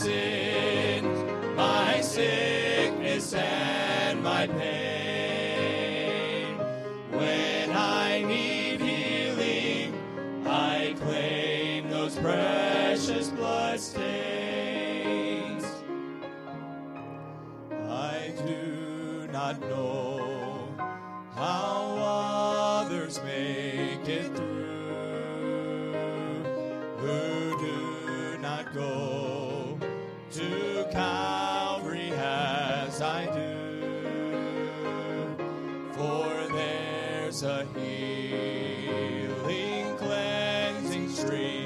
sins, my sickness and my pain. There's a healing, cleansing stream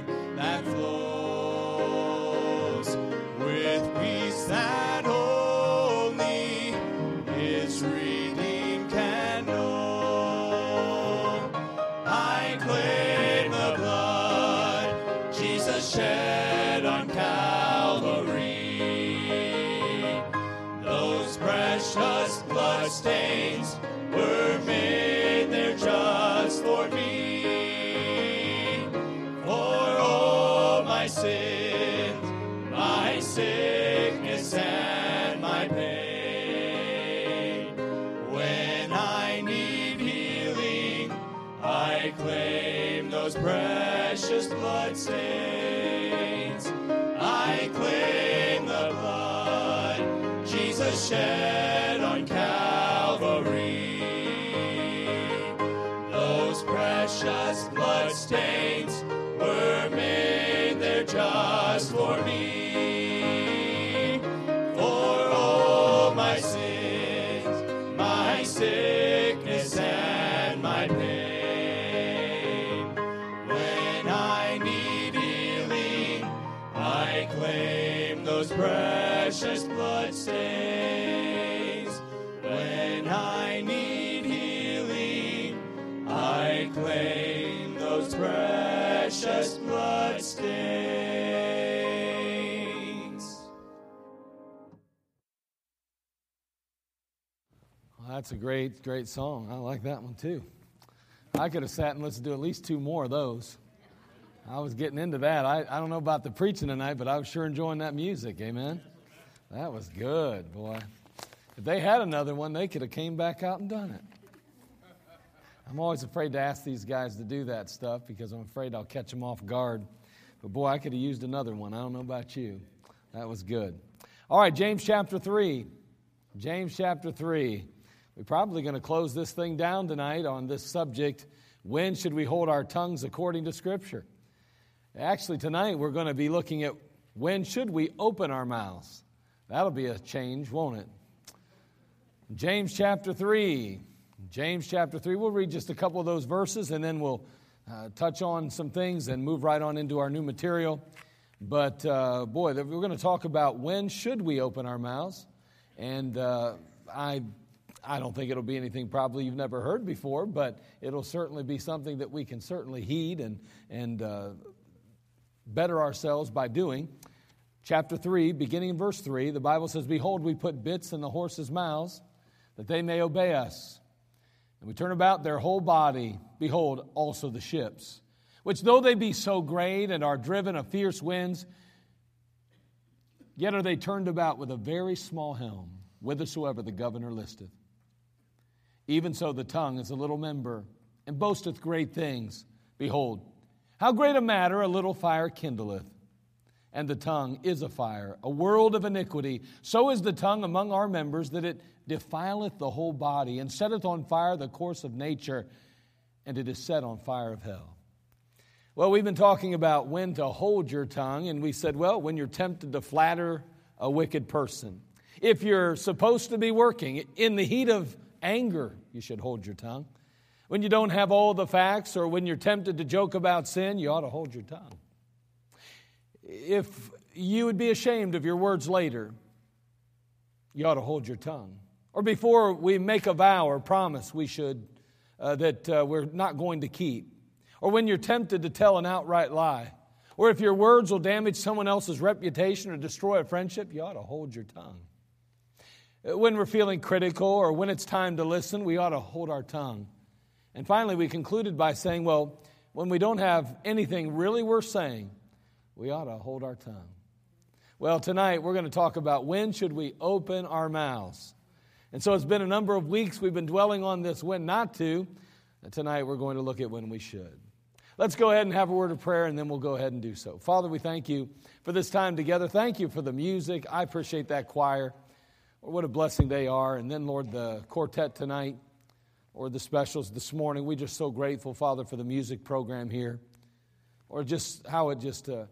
shed on Calvary. Those precious blood stains were made there just for me. For all my sins, my sickness and my pain. When I need healing, I claim those precious blood that's a great, great song. I like that one too. I could have sat and listened to at least two more of those. I was getting into that. I, I don't know about the preaching tonight, but I was sure enjoying that music. Amen. That was good, boy. If they had another one, they could have came back out and done it. I'm always afraid to ask these guys to do that stuff because I'm afraid I'll catch them off guard. But boy, I could have used another one. I don't know about you. That was good. All right, James chapter 3. James chapter 3. We're probably going to close this thing down tonight on this subject when should we hold our tongues according to Scripture? Actually, tonight we're going to be looking at when should we open our mouths? That'll be a change, won't it? James chapter 3. James chapter 3. We'll read just a couple of those verses and then we'll uh, touch on some things and move right on into our new material. But uh, boy, we're going to talk about when should we open our mouths. And uh, I, I don't think it'll be anything probably you've never heard before, but it'll certainly be something that we can certainly heed and, and uh, better ourselves by doing. Chapter 3, beginning in verse 3, the Bible says, Behold, we put bits in the horses' mouths that they may obey us. And we turn about their whole body, behold, also the ships, which though they be so great and are driven of fierce winds, yet are they turned about with a very small helm, whithersoever the governor listeth. Even so, the tongue is a little member, and boasteth great things. Behold, how great a matter a little fire kindleth. And the tongue is a fire, a world of iniquity. So is the tongue among our members, that it defileth the whole body, and setteth on fire the course of nature, and it is set on fire of hell. Well, we've been talking about when to hold your tongue, and we said, well, when you're tempted to flatter a wicked person. If you're supposed to be working in the heat of anger, you should hold your tongue. When you don't have all the facts, or when you're tempted to joke about sin, you ought to hold your tongue. if you would be ashamed of your words later, you ought to hold your tongue. Or before we make a vow or promise we should, uh, that uh, we're not going to keep. Or when you're tempted to tell an outright lie. Or if your words will damage someone else's reputation or destroy a friendship, you ought to hold your tongue. When we're feeling critical or when it's time to listen, we ought to hold our tongue. And finally, we concluded by saying, well, when we don't have anything really worth saying, we ought to hold our tongue. Well, tonight we're going to talk about when should we open our mouths. And so it's been a number of weeks we've been dwelling on this when not to. And tonight we're going to look at when we should. Let's go ahead and have a word of prayer and then we'll go ahead and do so. Father, we thank you for this time together. Thank you for the music. I appreciate that choir. What a blessing they are. And then, Lord, the quartet tonight or the specials this morning. We're just so grateful, Father, for the music program here, or just how it just uh,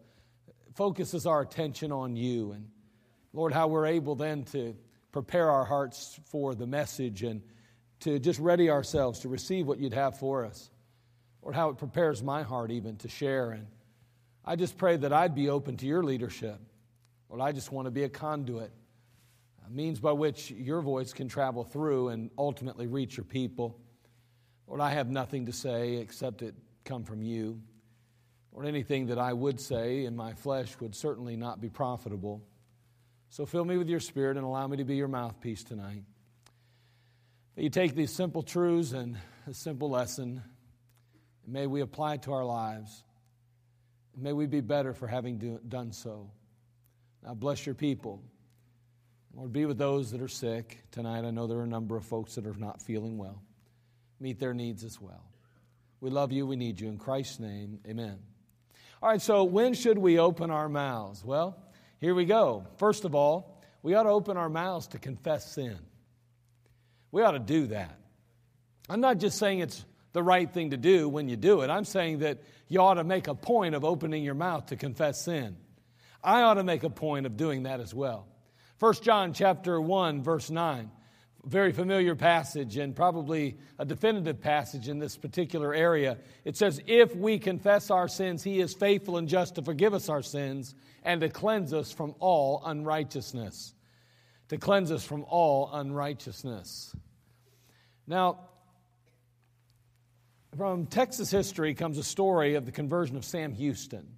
focuses our attention on you. And Lord, how we're able then to prepare our hearts for the message and to just ready ourselves to receive what you'd have for us. Lord, how it prepares my heart even to share. And I just pray that I'd be open to your leadership. Lord, I just want to be a conduit means by which your voice can travel through and ultimately reach your people. Lord, I have nothing to say except it come from you. Lord, anything that I would say in my flesh would certainly not be profitable. So fill me with your spirit and allow me to be your mouthpiece tonight. That you take these simple truths and a simple lesson, and may we apply it to our lives. And may we be better for having do, done so. Now bless your people. Lord, be with those that are sick tonight. I know there are a number of folks that are not feeling well. Meet their needs as well. We love you. We need you. In Christ's name, amen. All right, so when should we open our mouths? Well, here we go. First of all, we ought to open our mouths to confess sin. We ought to do that. I'm not just saying it's the right thing to do when you do it, I'm saying that you ought to make a point of opening your mouth to confess sin. I ought to make a point of doing that as well. 1 John chapter 1 verse 9. Very familiar passage and probably a definitive passage in this particular area. It says, If we confess our sins, he is faithful and just to forgive us our sins and to cleanse us from all unrighteousness. To cleanse us from all unrighteousness. Now, from Texas history comes a story of the conversion of Sam Houston.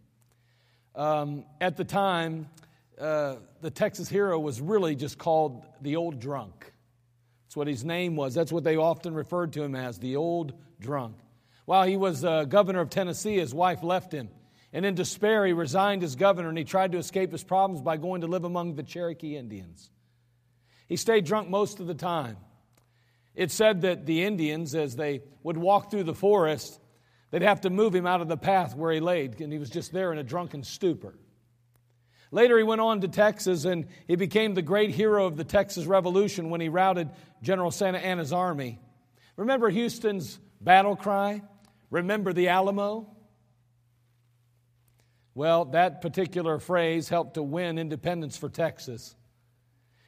Um, at the time, uh, the Texas hero was really just called the old drunk. That's what his name was. That's what they often referred to him as, the old drunk. While he was uh, governor of Tennessee, his wife left him. And in despair, he resigned as governor and he tried to escape his problems by going to live among the Cherokee Indians. He stayed drunk most of the time. It said that the Indians, as they would walk through the forest, they'd have to move him out of the path where he laid, and he was just there in a drunken stupor. Later, he went on to Texas and he became the great hero of the Texas Revolution when he routed General Santa Anna's army. Remember Houston's battle cry? Remember the Alamo? Well, that particular phrase helped to win independence for Texas.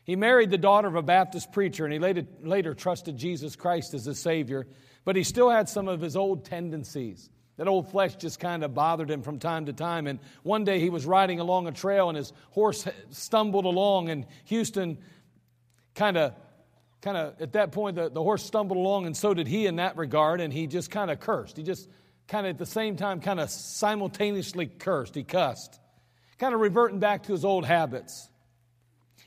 He married the daughter of a Baptist preacher and he later, later trusted Jesus Christ as his Savior, but he still had some of his old tendencies. That old flesh just kind of bothered him from time to time. And one day he was riding along a trail and his horse stumbled along, and Houston kind of kind of at that point the, the horse stumbled along and so did he in that regard. And he just kind of cursed. He just kind of at the same time kind of simultaneously cursed. He cussed. Kind of reverting back to his old habits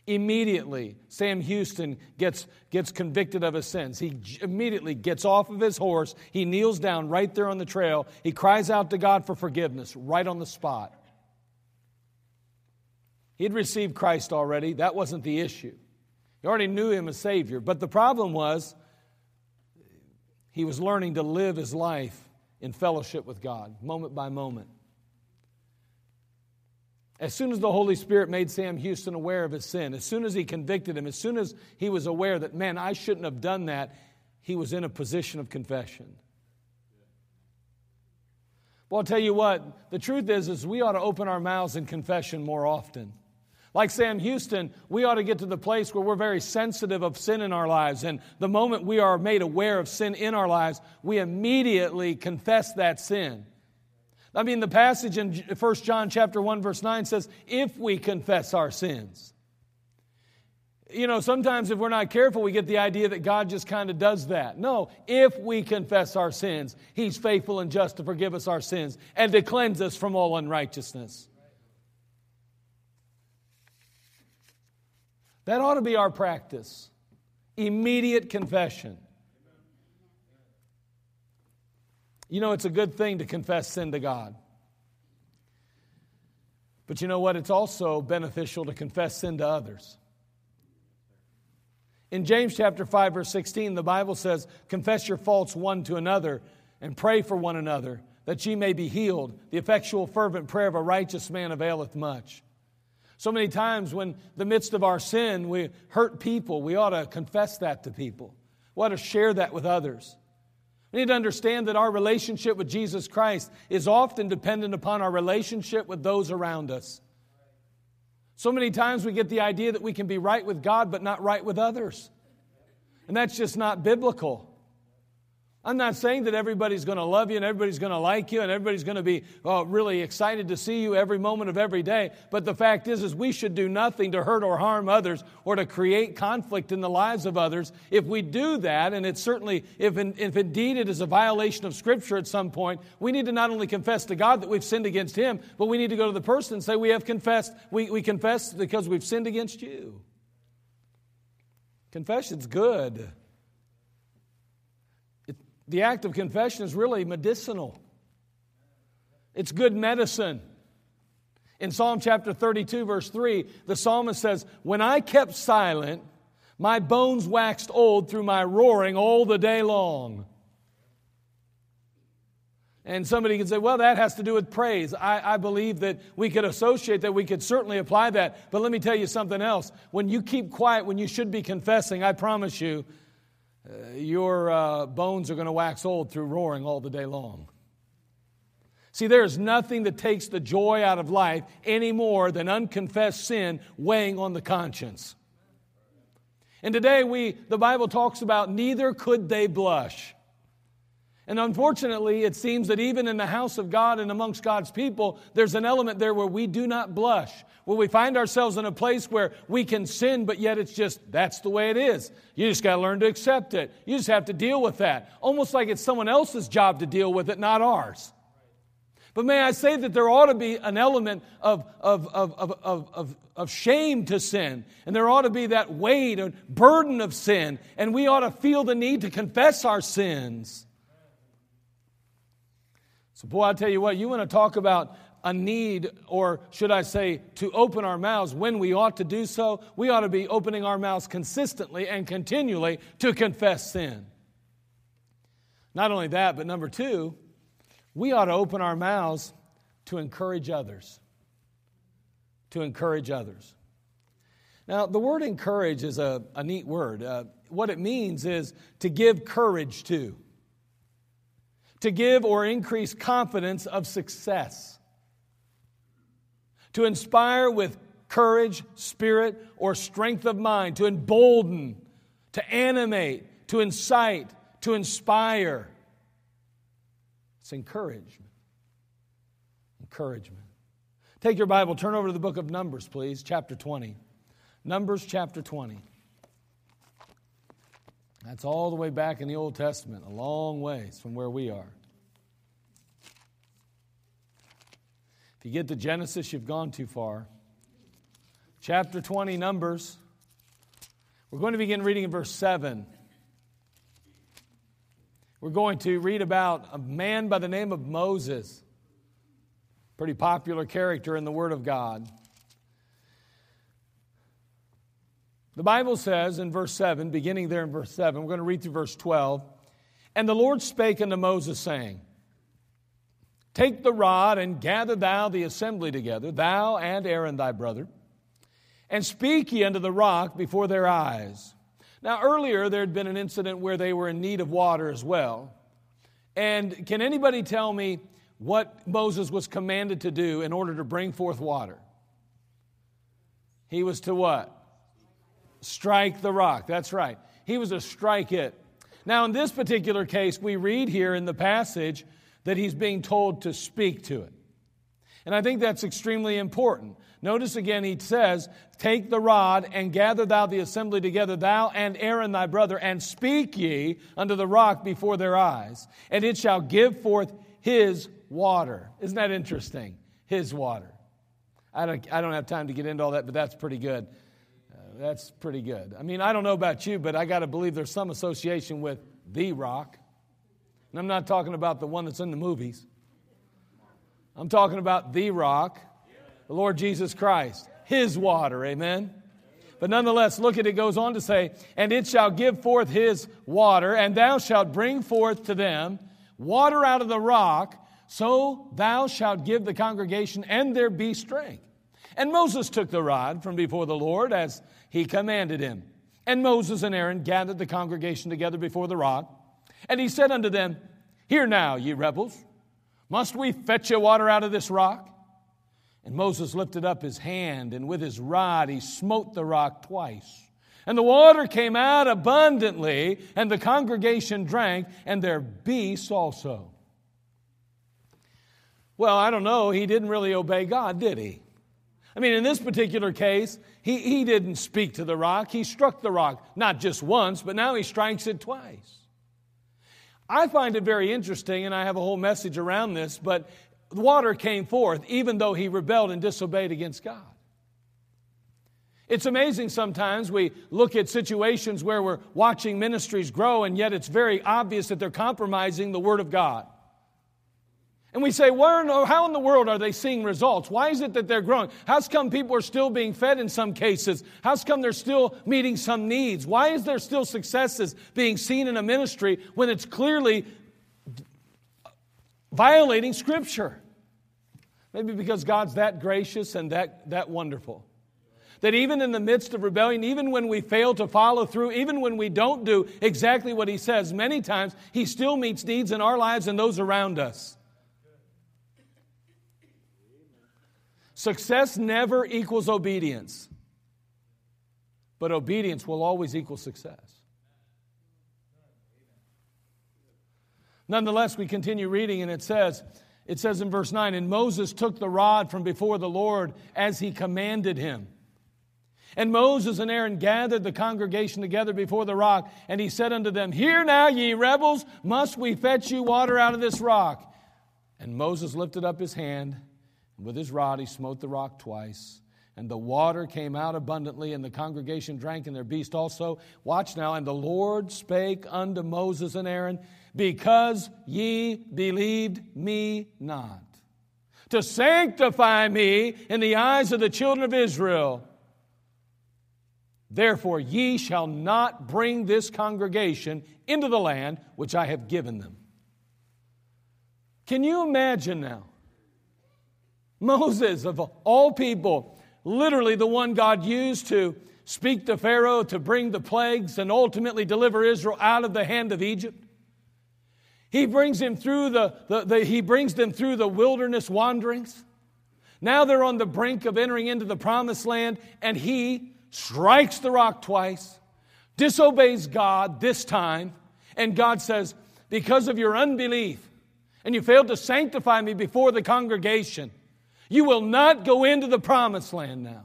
Immediately, Sam Houston gets, gets convicted of his sins. He immediately gets off of his horse. He kneels down right there on the trail. He cries out to God for forgiveness right on the spot. he'd received Christ already. That wasn't the issue. He already knew him as Savior. But the problem was he was learning to live his life in fellowship with God, moment by moment. As soon as the Holy Spirit made Sam Houston aware of his sin, as soon as he convicted him, as soon as he was aware that, man, I shouldn't have done that, he was in a position of confession. Well, I'll tell you what, the truth is, is we ought to open our mouths in confession more often. Like Sam Houston, we ought to get to the place where we're very sensitive of sin in our lives. And the moment we are made aware of sin in our lives, we immediately confess that sin. I mean, the passage in 1 John chapter 1 verse 9 says, "If we confess our sins." You know, sometimes if we're not careful, we get the idea that God just kind of does that. No, if we confess our sins, He's faithful and just to forgive us our sins and to cleanse us from all unrighteousness. That ought to be our practice. Immediate confession. You know, it's a good thing to confess sin to God. But you know what? It's also beneficial to confess sin to others. In James chapter 5 verse 16, the Bible says, "Confess your faults one to another and pray for one another that ye may be healed. The effectual fervent prayer of a righteous man availeth much." So many times when the midst of our sin we hurt people, we ought to confess that to people. We ought to share that with others. We need to understand that our relationship with Jesus Christ is often dependent upon our relationship with those around us. So many times we get the idea that we can be right with God but not right with others. And that's just not biblical. I'm not saying that everybody's going to love you and everybody's going to like you and everybody's going to be uh, really excited to see you every moment of every day. But the fact is, is we should do nothing to hurt or harm others or to create conflict in the lives of others. If we do that, and it's certainly, if, in, if indeed it is a violation of Scripture at some point, we need to not only confess to God that we've sinned against Him, but we need to go to the person and say, we have confessed, we, we confess because we've sinned against you. Confession's good the act of confession is really medicinal, it's good medicine. In Psalm chapter 32, verse 3, the psalmist says, When I kept silent, my bones waxed old through my roaring all the day long. And somebody can say, well, that has to do with praise. I, I, believe that we could associate that, we could certainly apply that. But let me tell you something else. When you keep quiet when you should be confessing, I promise you, uh, your uh, bones are going to wax old through roaring all the day long. See, there is nothing that takes the joy out of life any more than unconfessed sin weighing on the conscience. And today we the Bible talks about neither could they blush. And unfortunately, it seems that even in the house of God and amongst God's people, there's an element there where we do not blush, where we find ourselves in a place where we can sin, but yet it's just, that's the way it is. You just got to learn to accept it. You just have to deal with that. Almost like it's someone else's job to deal with it, not ours. But may I say that there ought to be an element of, of, of, of, of, of, shame to sin, and there ought to be that weight and burden of sin, and we ought to feel the need to confess our sins. So, boy, I tell you what, you want to talk about a need, or should I say, to open our mouths when we ought to do so, we ought to be opening our mouths consistently and continually to confess sin. Not only that, but number two, we ought to open our mouths to encourage others. To encourage others. Now, the word encourage is a, a neat word. Uh, what it means is to give courage to to give or increase confidence of success, to inspire with courage, spirit, or strength of mind, to embolden, to animate, to incite, to inspire. It's encouragement. Encouragement. Take your Bible, turn over to the book of Numbers, please, chapter 20. Numbers chapter 20. That's all the way back in the Old Testament, a long ways from where we are. If you get to Genesis, you've gone too far. Chapter 20, Numbers. We're going to begin reading in verse 7. We're going to read about a man by the name of Moses, pretty popular character in the Word of God. The Bible says in verse 7, beginning there in verse 7, we're going to read through verse 12. And the Lord spake unto Moses, saying, Take the rod and gather thou the assembly together, thou and Aaron thy brother, and speak ye unto the rock before their eyes. Now, earlier there had been an incident where they were in need of water as well. And can anybody tell me what Moses was commanded to do in order to bring forth water? He was to what? Strike the rock. That's right. He was to strike it. Now, in this particular case, we read here in the passage that he's being told to speak to it. And I think that's extremely important. Notice again, he says, Take the rod and gather thou the assembly together, thou and Aaron thy brother, and speak ye unto the rock before their eyes, and it shall give forth his water. Isn't that interesting? His water. I don't, I don't have time to get into all that, but that's pretty good. That's pretty good. I mean, I don't know about you, but I got to believe there's some association with the rock. And I'm not talking about the one that's in the movies. I'm talking about the rock, the Lord Jesus Christ, his water, amen? But nonetheless, look at it goes on to say, And it shall give forth his water, and thou shalt bring forth to them water out of the rock, so thou shalt give the congregation, and there be strength. And Moses took the rod from before the Lord as he commanded him. And Moses and Aaron gathered the congregation together before the rock. And he said unto them, Hear now, ye rebels, must we fetch you water out of this rock? And Moses lifted up his hand, and with his rod he smote the rock twice. And the water came out abundantly, and the congregation drank, and their beasts also. Well, I don't know. He didn't really obey God, did he? I mean, in this particular case, he, he didn't speak to the rock. He struck the rock, not just once, but now he strikes it twice. I find it very interesting, and I have a whole message around this, but water came forth even though he rebelled and disobeyed against God. It's amazing sometimes we look at situations where we're watching ministries grow, and yet it's very obvious that they're compromising the Word of God. And we say, Where, how in the world are they seeing results? Why is it that they're growing? How's come people are still being fed in some cases? How's come they're still meeting some needs? Why is there still successes being seen in a ministry when it's clearly violating Scripture? Maybe because God's that gracious and that, that wonderful. That even in the midst of rebellion, even when we fail to follow through, even when we don't do exactly what He says, many times He still meets needs in our lives and those around us. Success never equals obedience, but obedience will always equal success. Nonetheless, we continue reading, and it says, it says in verse 9, And Moses took the rod from before the Lord as he commanded him. And Moses and Aaron gathered the congregation together before the rock, and he said unto them, Hear now, ye rebels, must we fetch you water out of this rock? And Moses lifted up his hand and with his rod he smote the rock twice. And the water came out abundantly, and the congregation drank, and their beast also. Watch now. And the Lord spake unto Moses and Aaron, Because ye believed me not, to sanctify me in the eyes of the children of Israel. Therefore, ye shall not bring this congregation into the land which I have given them. Can you imagine now? Moses, of all people, literally the one God used to speak to Pharaoh to bring the plagues and ultimately deliver Israel out of the hand of Egypt. He brings him through the, the, the, he brings them through the wilderness wanderings. Now they're on the brink of entering into the promised land, and he strikes the rock twice, disobeys God this time, and God says, Because of your unbelief, and you failed to sanctify me before the congregation, you will not go into the promised land now.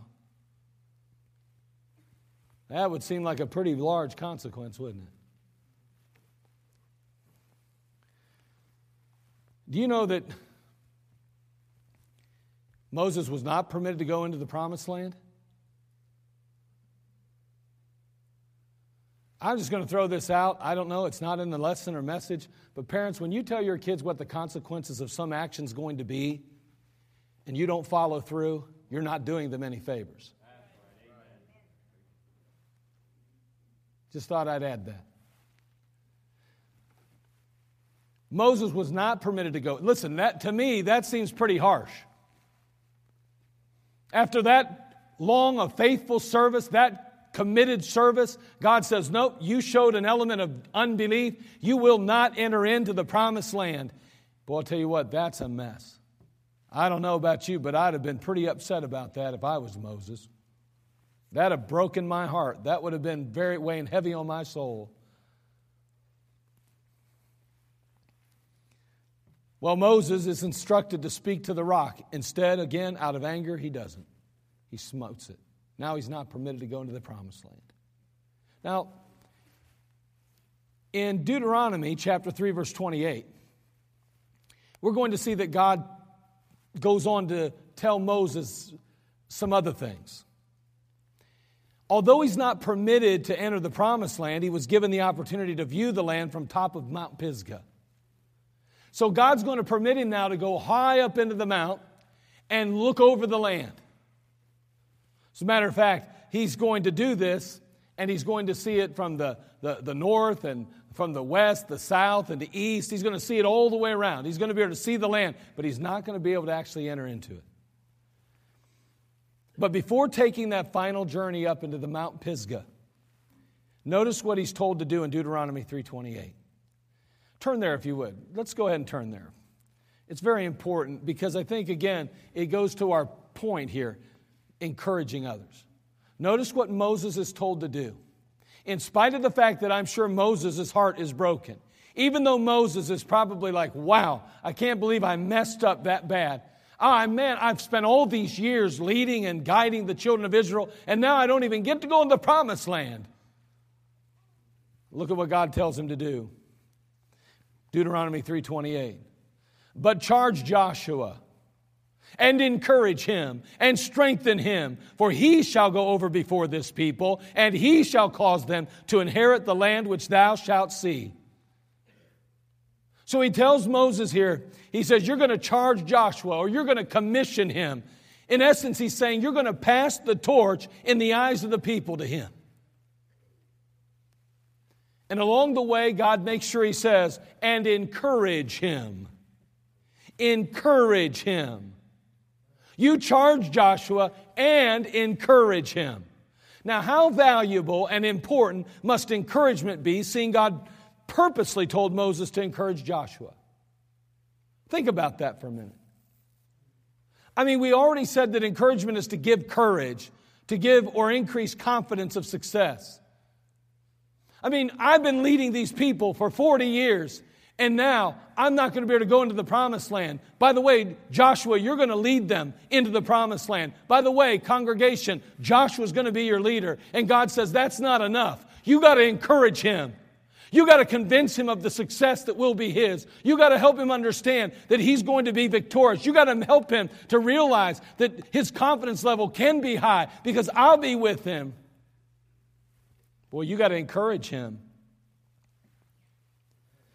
That would seem like a pretty large consequence, wouldn't it? Do you know that Moses was not permitted to go into the promised land? I'm just going to throw this out. I don't know, it's not in the lesson or message. But parents, when you tell your kids what the consequences of some action is going to be, and you don't follow through, you're not doing them any favors. Just thought I'd add that. Moses was not permitted to go. Listen, that to me that seems pretty harsh. After that long of faithful service, that committed service, God says, "Nope, you showed an element of unbelief. You will not enter into the promised land." Boy, I'll tell you what, that's a mess. I don't know about you, but I'd have been pretty upset about that if I was Moses. That'd have broken my heart. That would have been very weighing heavy on my soul. Well, Moses is instructed to speak to the rock. Instead, again, out of anger, he doesn't. He smotes it. Now he's not permitted to go into the promised land. Now, in Deuteronomy chapter 3, verse 28, we're going to see that God goes on to tell Moses some other things. Although he's not permitted to enter the promised land, he was given the opportunity to view the land from top of Mount Pisgah. So God's going to permit him now to go high up into the mount and look over the land. As a matter of fact, he's going to do this and he's going to see it from the, the, the north and from the west, the south, and the east. He's going to see it all the way around. He's going to be able to see the land, but he's not going to be able to actually enter into it. But before taking that final journey up into the Mount Pisgah, notice what he's told to do in Deuteronomy 3:28. Turn there if you would. Let's go ahead and turn there. It's very important because I think again it goes to our point here, encouraging others. Notice what Moses is told to do. In spite of the fact that I'm sure Moses' heart is broken, even though Moses is probably like, wow, I can't believe I messed up that bad. Oh, man, I've spent all these years leading and guiding the children of Israel, and now I don't even get to go in the promised land. Look at what God tells him to do. Deuteronomy 3:28. But charge Joshua and encourage him and strengthen him, for he shall go over before this people, and he shall cause them to inherit the land which thou shalt see. So he tells Moses here, he says, You're going to charge Joshua or you're going to commission him. In essence, he's saying, You're going to pass the torch in the eyes of the people to him. And along the way, God makes sure he says, And encourage him. Encourage him. You charge Joshua and encourage him. Now, how valuable and important must encouragement be, seeing God purposely told Moses to encourage Joshua? Think about that for a minute. I mean, we already said that encouragement is to give courage, to give or increase confidence of success. I mean, I've been leading these people for 40 years, and now I'm not going to be able to go into the promised land. By the way, Joshua, you're going to lead them into the promised land. By the way, congregation, Joshua's going to be your leader. And God says that's not enough. You got to encourage him. You got to convince him of the success that will be his. You got to help him understand that he's going to be victorious. You got to help him to realize that his confidence level can be high because I'll be with him. Well, you got to encourage him.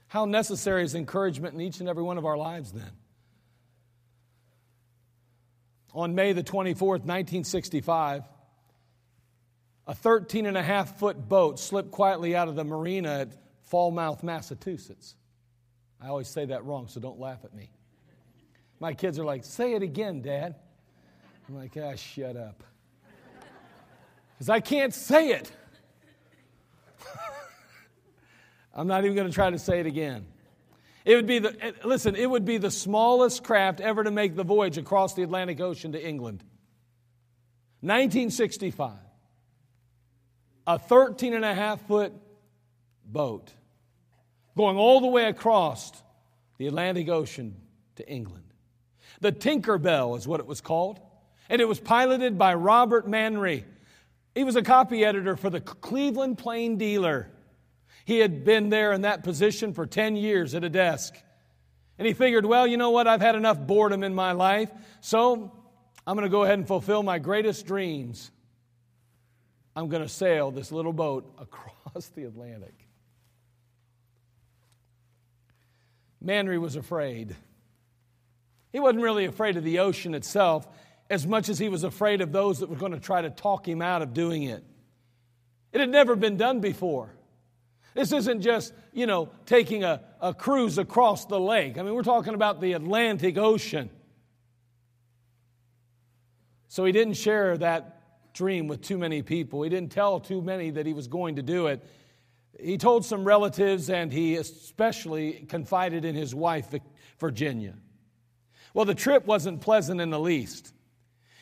How necessary is encouragement in each and every one of our lives then? On May the 24th, 1965, a 13 and a half foot boat slipped quietly out of the marina at Falmouth, Massachusetts. I always say that wrong, so don't laugh at me. My kids are like, say it again, Dad. I'm like, ah, shut up. Because I can't say it. I'm not even going to try to say it again. It would be the, eh, listen, it would be the smallest craft ever to make the voyage across the Atlantic Ocean to England. 1965. A 13 and a half foot boat going all the way across the Atlantic Ocean to England. The Tinkerbelle is what it was called, and it was piloted by Robert Manry. He was a copy editor for the Cleveland Plain Dealer. He had been there in that position for 10 years at a desk. And he figured, well, you know what? I've had enough boredom in my life, so I'm going to go ahead and fulfill my greatest dreams. I'm going to sail this little boat across the Atlantic. Manry was afraid. He wasn't really afraid of the ocean itself as much as he was afraid of those that were going to try to talk him out of doing it. It had never been done before. This isn't just, you know, taking a, a cruise across the lake. I mean, we're talking about the Atlantic Ocean. So he didn't share that dream with too many people. He didn't tell too many that he was going to do it. He told some relatives, and he especially confided in his wife, Virginia. Well, the trip wasn't pleasant in the least.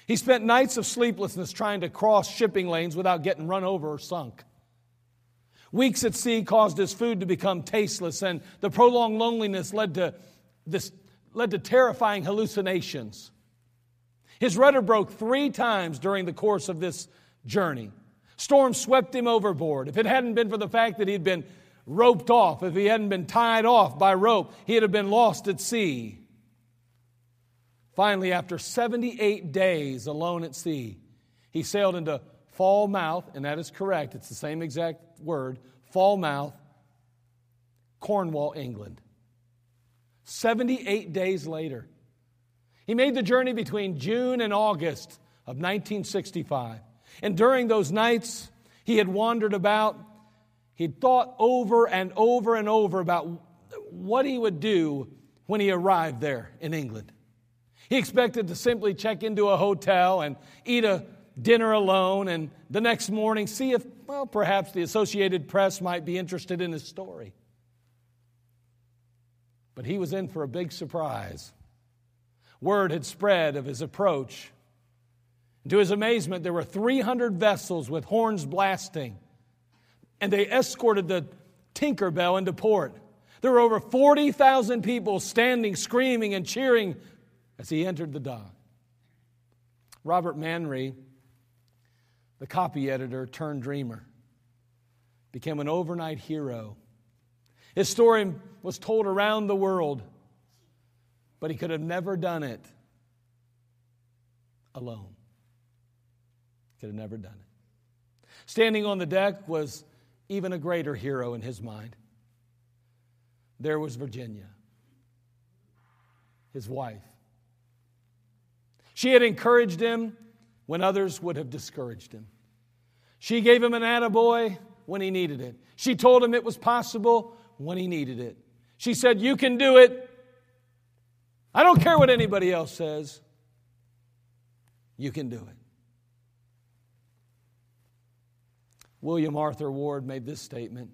He spent nights of sleeplessness trying to cross shipping lanes without getting run over or sunk. Weeks at sea caused his food to become tasteless, and the prolonged loneliness led to this led to terrifying hallucinations. His rudder broke three times during the course of this journey. Storms swept him overboard. If it hadn't been for the fact that he'd been roped off, if he hadn't been tied off by rope, he'd have been lost at sea. Finally, after 78 days alone at sea, he sailed into Falmouth, and that is correct, it's the same exact word, Falmouth, Cornwall, England. 78 days later, he made the journey between June and August of 1965. And during those nights, he had wandered about. He'd thought over and over and over about what he would do when he arrived there in England. He expected to simply check into a hotel and eat a dinner alone, and the next morning see if, well, perhaps the Associated Press might be interested in his story. But he was in for a big surprise. Word had spread of his approach. and To his amazement, there were 300 vessels with horns blasting, and they escorted the Tinkerbelle into port. There were over 40,000 people standing, screaming, and cheering as he entered the dock. Robert Manry, the copy editor turned dreamer, became an overnight hero. His story was told around the world, but he could have never done it alone. Could have never done it. Standing on the deck was even a greater hero in his mind. There was Virginia, his wife. She had encouraged him when others would have discouraged him. She gave him an attaboy when he needed it. She told him it was possible when he needed it. She said, You can do it. I don't care what anybody else says. You can do it. William Arthur Ward made this statement.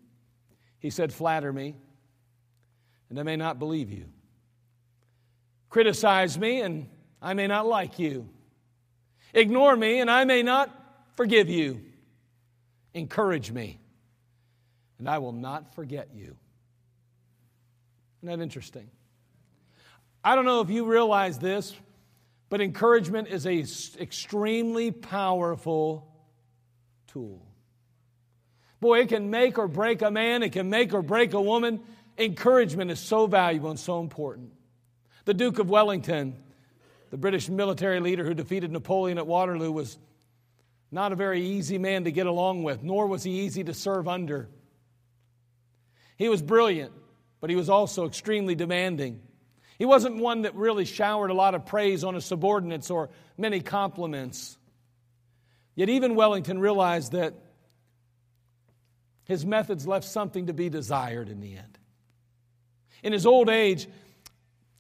He said, Flatter me, and I may not believe you. Criticize me, and I may not like you. Ignore me, and I may not forgive you. Encourage me, and I will not forget you. Isn't that interesting? I don't know if you realize this, but encouragement is a extremely powerful tool. Boy, it can make or break a man, it can make or break a woman. Encouragement is so valuable and so important. The Duke of Wellington, the British military leader who defeated Napoleon at Waterloo, was not a very easy man to get along with, nor was he easy to serve under. He was brilliant, but he was also extremely demanding. He wasn't one that really showered a lot of praise on his subordinates or many compliments. Yet, even Wellington realized that his methods left something to be desired in the end. In his old age,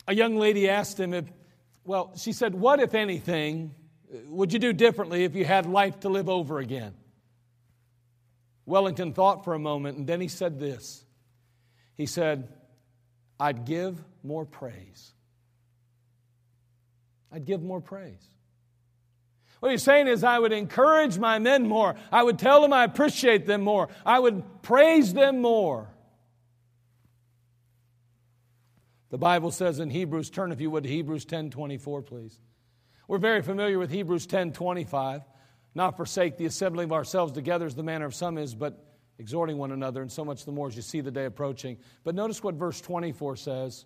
a young lady asked him if, well, she said, What, if anything, would you do differently if you had life to live over again? Wellington thought for a moment and then he said this. He said, I'd give more praise. I'd give more praise. What he's saying is, I would encourage my men more. I would tell them I appreciate them more. I would praise them more. The Bible says in Hebrews, turn if you would to Hebrews 10 24, please. We're very familiar with Hebrews 10 25. Not forsake the assembling of ourselves together as the manner of some is, but exhorting one another, and so much the more as you see the day approaching. But notice what verse 24 says.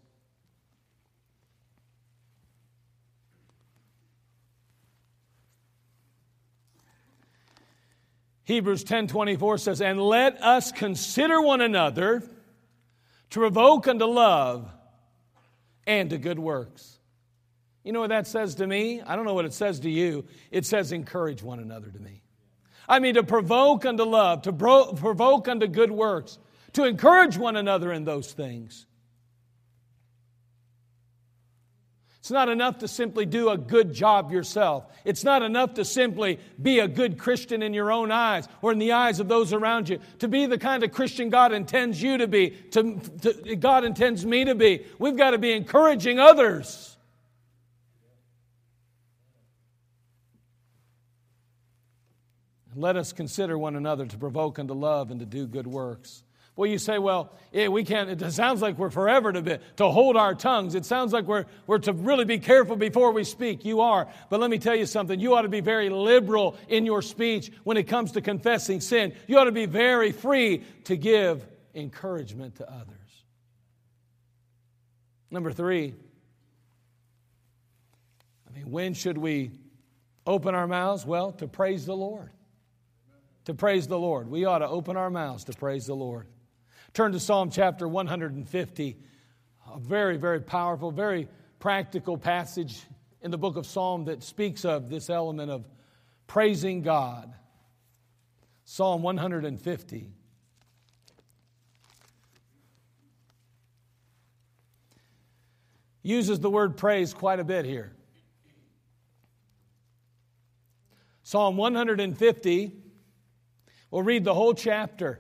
Hebrews 10:24 says, "And let us consider one another to provoke unto love and to good works." You know what that says to me? I don't know what it says to you. It says encourage one another to me. I mean to provoke unto love, to provoke unto good works, to encourage one another in those things. It's not enough to simply do a good job yourself. It's not enough to simply be a good Christian in your own eyes or in the eyes of those around you. To be the kind of Christian God intends you to be, to, to, God intends me to be, we've got to be encouraging others. Let us consider one another to provoke unto love and to do good works. Well, you say, well, yeah, we can't, it sounds like we're forever to, be, to hold our tongues. It sounds like we're, we're to really be careful before we speak. You are. But let me tell you something. You ought to be very liberal in your speech when it comes to confessing sin. You ought to be very free to give encouragement to others. Number three, I mean, when should we open our mouths? Well, to praise the Lord. To praise the Lord. We ought to open our mouths to praise the Lord. Turn to Psalm chapter 150, a very, very powerful, very practical passage in the book of Psalm that speaks of this element of praising God. Psalm 150. Uses the word praise quite a bit here. Psalm 150, we'll read the whole chapter.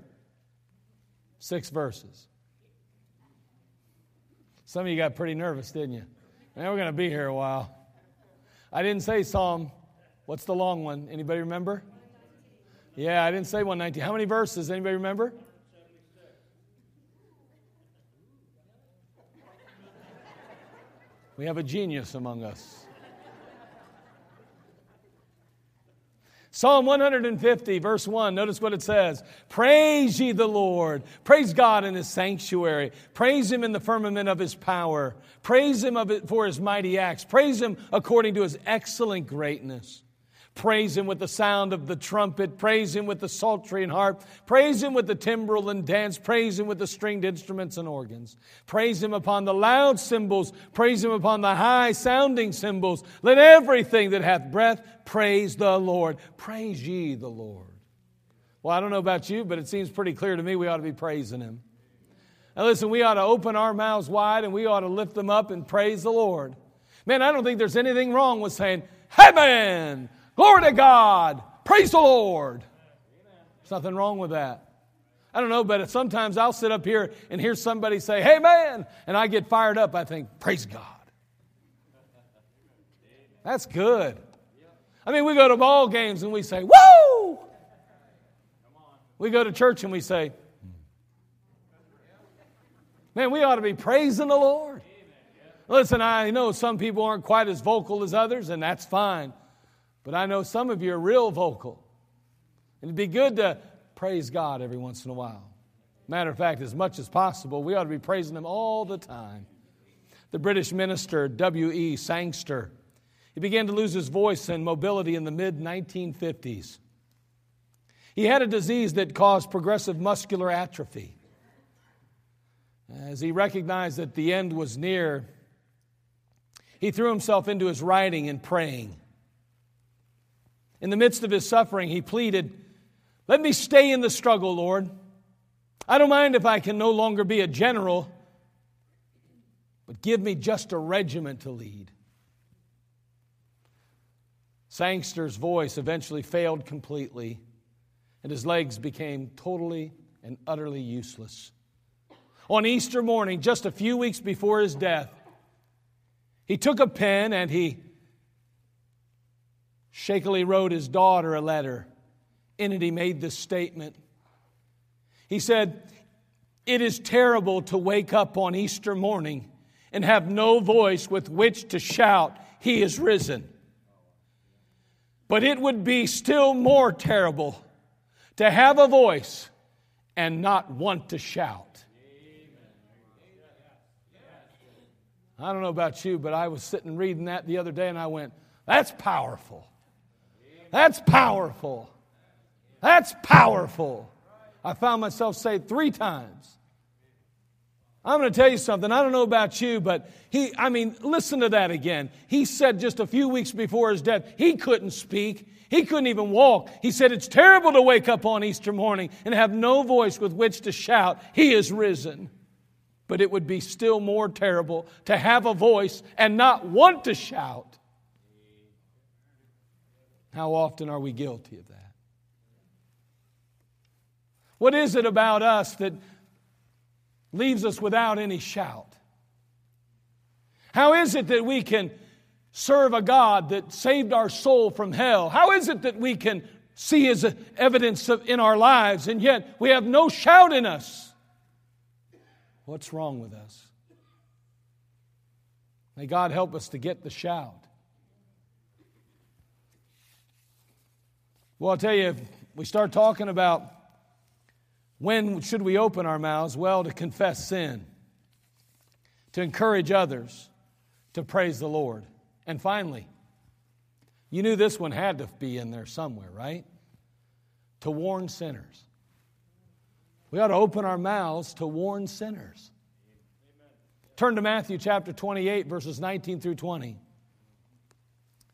Six verses. Some of you got pretty nervous, didn't you? Man, we're going to be here a while. I didn't say Psalm. What's the long one? Anybody remember? Yeah, I didn't say 119. How many verses? Anybody remember? We have a genius among us. Psalm 150, verse 1, notice what it says Praise ye the Lord. Praise God in his sanctuary. Praise him in the firmament of his power. Praise him for his mighty acts. Praise him according to his excellent greatness. Praise him with the sound of the trumpet. Praise him with the psaltery and harp. Praise him with the timbrel and dance. Praise him with the stringed instruments and organs. Praise him upon the loud cymbals. Praise him upon the high sounding cymbals. Let everything that hath breath praise the Lord. Praise ye the Lord. Well, I don't know about you, but it seems pretty clear to me we ought to be praising him. Now, listen, we ought to open our mouths wide and we ought to lift them up and praise the Lord. Man, I don't think there's anything wrong with saying, Hey, man, Glory to God. Praise the Lord. There's nothing wrong with that. I don't know, but sometimes I'll sit up here and hear somebody say, Hey, man, and I get fired up. I think, Praise God. That's good. I mean, we go to ball games and we say, Woo! We go to church and we say, Man, we ought to be praising the Lord. Listen, I know some people aren't quite as vocal as others, and that's fine. But I know some of you are real vocal. And it'd be good to praise God every once in a while. Matter of fact, as much as possible, we ought to be praising Him all the time. The British minister, W.E. Sangster, he began to lose his voice and mobility in the mid 1950s. He had a disease that caused progressive muscular atrophy. As he recognized that the end was near, he threw himself into his writing and praying. In the midst of his suffering, he pleaded, Let me stay in the struggle, Lord. I don't mind if I can no longer be a general, but give me just a regiment to lead. Sangster's voice eventually failed completely, and his legs became totally and utterly useless. On Easter morning, just a few weeks before his death, he took a pen and he shakily wrote his daughter a letter. In it, he made this statement. He said, It is terrible to wake up on Easter morning and have no voice with which to shout, He is risen. But it would be still more terrible to have a voice and not want to shout. I don't know about you, but I was sitting reading that the other day and I went, That's powerful. That's powerful. That's powerful. I found myself say three times. I'm going to tell you something. I don't know about you, but he, I mean, listen to that again. He said just a few weeks before his death, he couldn't speak. He couldn't even walk. He said, It's terrible to wake up on Easter morning and have no voice with which to shout, He is risen. But it would be still more terrible to have a voice and not want to shout. How often are we guilty of that? What is it about us that leaves us without any shout? How is it that we can serve a God that saved our soul from hell? How is it that we can see His evidence in our lives and yet we have no shout in us? What's wrong with us? May God help us to get the shout. Well, I'll tell you, if we start talking about when should we open our mouths, well, to confess sin, to encourage others, to praise the Lord. And finally, you knew this one had to be in there somewhere, right? To warn sinners. We ought to open our mouths to warn sinners. Turn to Matthew chapter 28, verses 19 through 20.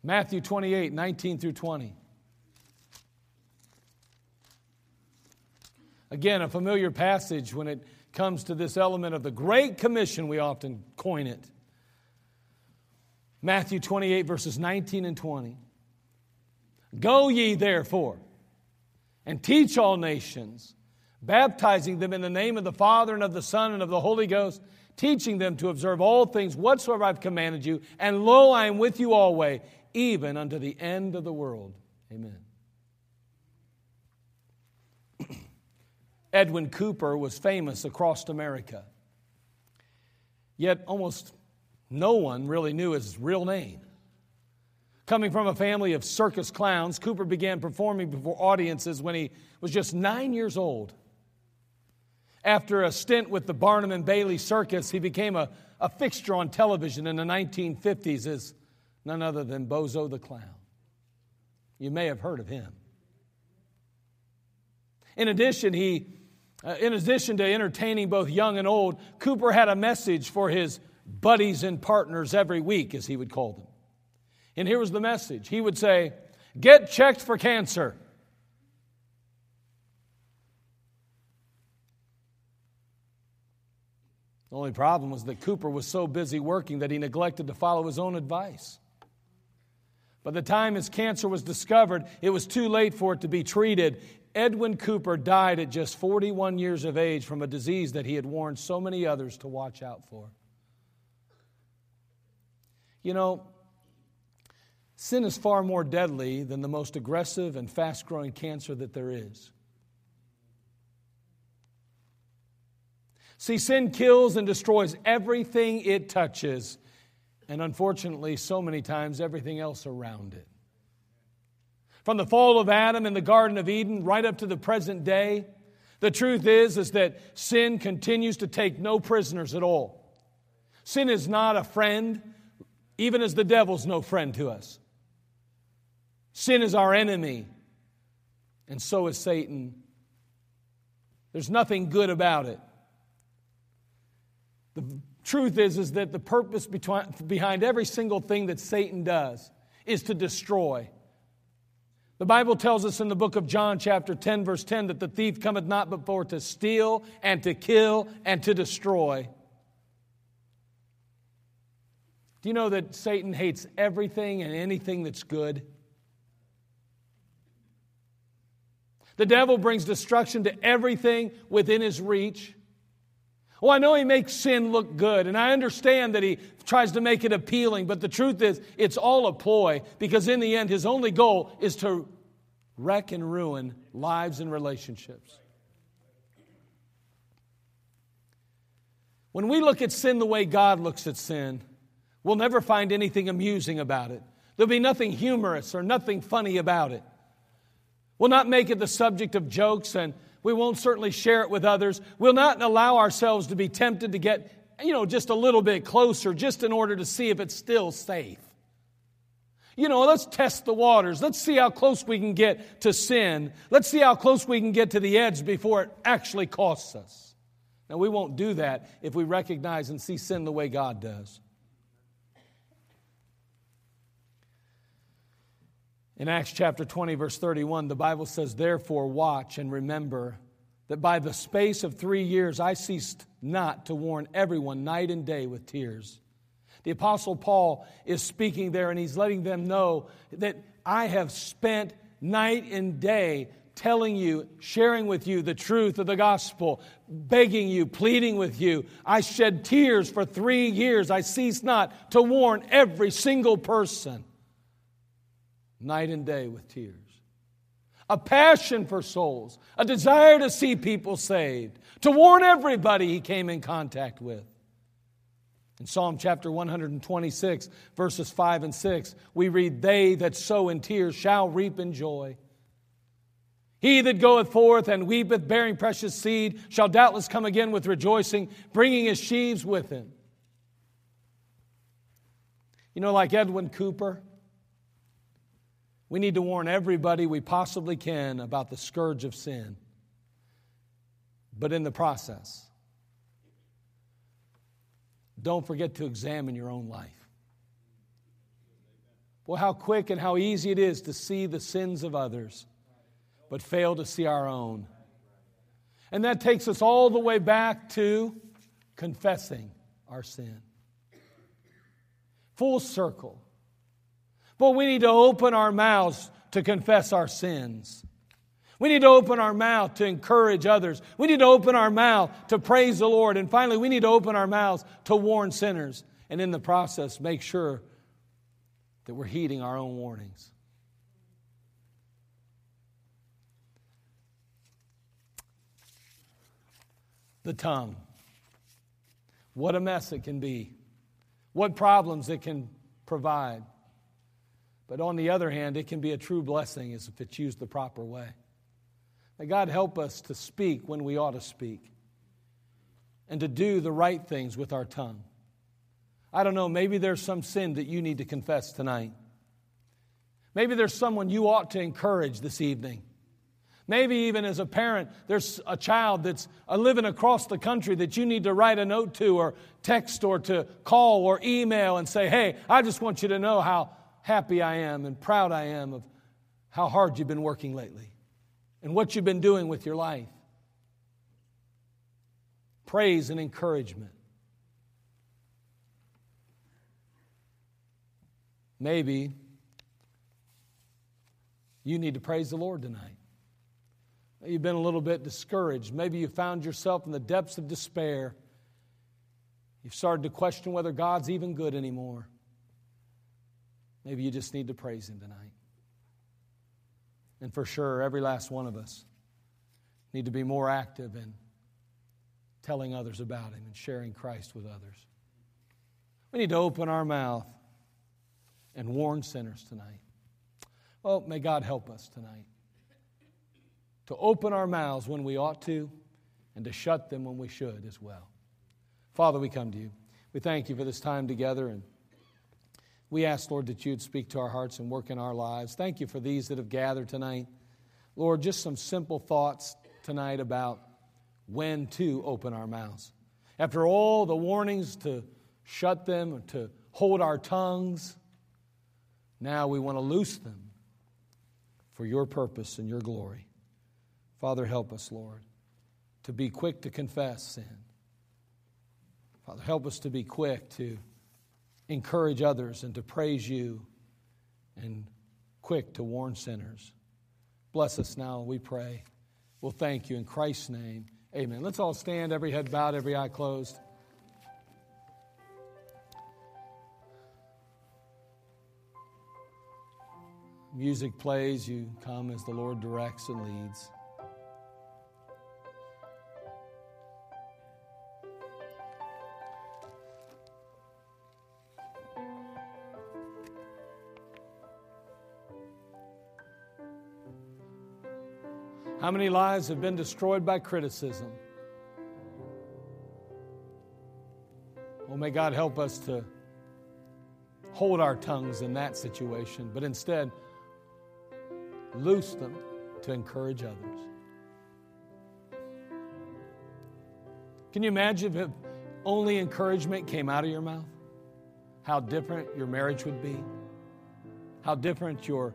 Matthew 28, 19 through 20. Again, a familiar passage when it comes to this element of the Great Commission, we often coin it. Matthew 28, verses 19 and 20. Go ye therefore and teach all nations, baptizing them in the name of the Father and of the Son and of the Holy Ghost teaching them to observe all things whatsoever I've commanded you. And lo, I am with you always, even unto the end of the world. Amen. Edwin Cooper was famous across America. Yet almost no one really knew his real name. Coming from a family of circus clowns, Cooper began performing before audiences when he was just nine years old. After a stint with the Barnum and Bailey Circus, he became a, a fixture on television in the 1950s as none other than Bozo the Clown. You may have heard of him. In addition, he, uh, in addition to entertaining both young and old, Cooper had a message for his buddies and partners every week, as he would call them. And here was the message He would say, Get checked for cancer. The only problem was that Cooper was so busy working that he neglected to follow his own advice. By the time his cancer was discovered, it was too late for it to be treated. Edwin Cooper died at just 41 years of age from a disease that he had warned so many others to watch out for. You know, sin is far more deadly than the most aggressive and fast growing cancer that there is. See, sin kills and destroys everything it touches, and unfortunately, so many times, everything else around it. From the fall of Adam in the Garden of Eden right up to the present day, the truth is, is that sin continues to take no prisoners at all. Sin is not a friend, even as the devil's no friend to us. Sin is our enemy, and so is Satan. There's nothing good about it. The truth is, is that the purpose behind every single thing that Satan does is to destroy. The Bible tells us in the book of John, chapter 10, verse 10, that the thief cometh not but for to steal and to kill and to destroy. Do you know that Satan hates everything and anything that's good? The devil brings destruction to everything within his reach. Well, I know he makes sin look good, and I understand that he tries to make it appealing, but the truth is, it's all a ploy because in the end, his only goal is to wreck and ruin lives and relationships. When we look at sin the way God looks at sin, we'll never find anything amusing about it. There'll be nothing humorous or nothing funny about it. We'll not make it the subject of jokes and we won't certainly share it with others. We'll not allow ourselves to be tempted to get, you know, just a little bit closer just in order to see if it's still safe. You know, let's test the waters. Let's see how close we can get to sin. Let's see how close we can get to the edge before it actually costs us. Now, we won't do that if we recognize and see sin the way God does. In Acts chapter 20, verse 31, the Bible says, Therefore, watch and remember that by the space of three years I ceased not to warn everyone night and day with tears. The Apostle Paul is speaking there and he's letting them know that I have spent night and day telling you, sharing with you the truth of the gospel, begging you, pleading with you. I shed tears for three years. I ceased not to warn every single person night and day with tears. a passion for souls, a desire to see people saved, to warn everybody he came in contact with. In Psalm chapter 126, verses 5 and 6, we read, They that sow in tears shall reap in joy. He that goeth forth and weepeth, bearing precious seed, shall doubtless come again with rejoicing, bringing his sheaves with him. You know, like Edwin Cooper, we need to warn everybody we possibly can about the scourge of sin. But in the process, don't forget to examine your own life. Well, how quick and how easy it is to see the sins of others, but fail to see our own. And that takes us all the way back to confessing our sin. Full circle. But we need to open our mouths to confess our sins. We need to open our mouth to encourage others. We need to open our mouth to praise the Lord. And finally, we need to open our mouths to warn sinners. And in the process, make sure that we're heeding our own warnings. The tongue. What a mess it can be. What problems it can provide. But on the other hand, it can be a true blessing if it's used the proper way. May God help us to speak when we ought to speak and to do the right things with our tongue. I don't know, maybe there's some sin that you need to confess tonight. Maybe there's someone you ought to encourage this evening. Maybe even as a parent, there's a child that's living across the country that you need to write a note to, or text, or to call, or email and say, Hey, I just want you to know how happy I am and proud I am of how hard you've been working lately and what you've been doing with your life. Praise and encouragement. Maybe you need to praise the Lord tonight. You've been a little bit discouraged. Maybe you found yourself in the depths of despair. You've started to question whether God's even good anymore. Maybe you just need to praise Him tonight. And for sure, every last one of us need to be more active in telling others about Him and sharing Christ with others. We need to open our mouth and warn sinners tonight. Well, may God help us tonight to open our mouths when we ought to and to shut them when we should as well. Father, we come to you. We thank you for this time together and we ask, Lord, that you'd speak to our hearts and work in our lives. Thank you for these that have gathered tonight. Lord, just some simple thoughts tonight about when to open our mouths. After all the warnings to shut them, to hold our tongues, now we want to loose them for your purpose and your glory. Father, help us, Lord, to be quick to confess sin. Father, help us to be quick to encourage others and to praise you and quick to warn sinners. Bless us now, we pray. We'll thank you in Christ's name. Amen. Let's all stand, every head bowed, every eye closed. Music plays, you come as the Lord directs and leads. How many lives have been destroyed by criticism? Well, may God help us to hold our tongues in that situation, but instead loose them to encourage others. Can you imagine if only encouragement came out of your mouth? How different your marriage would be? How different your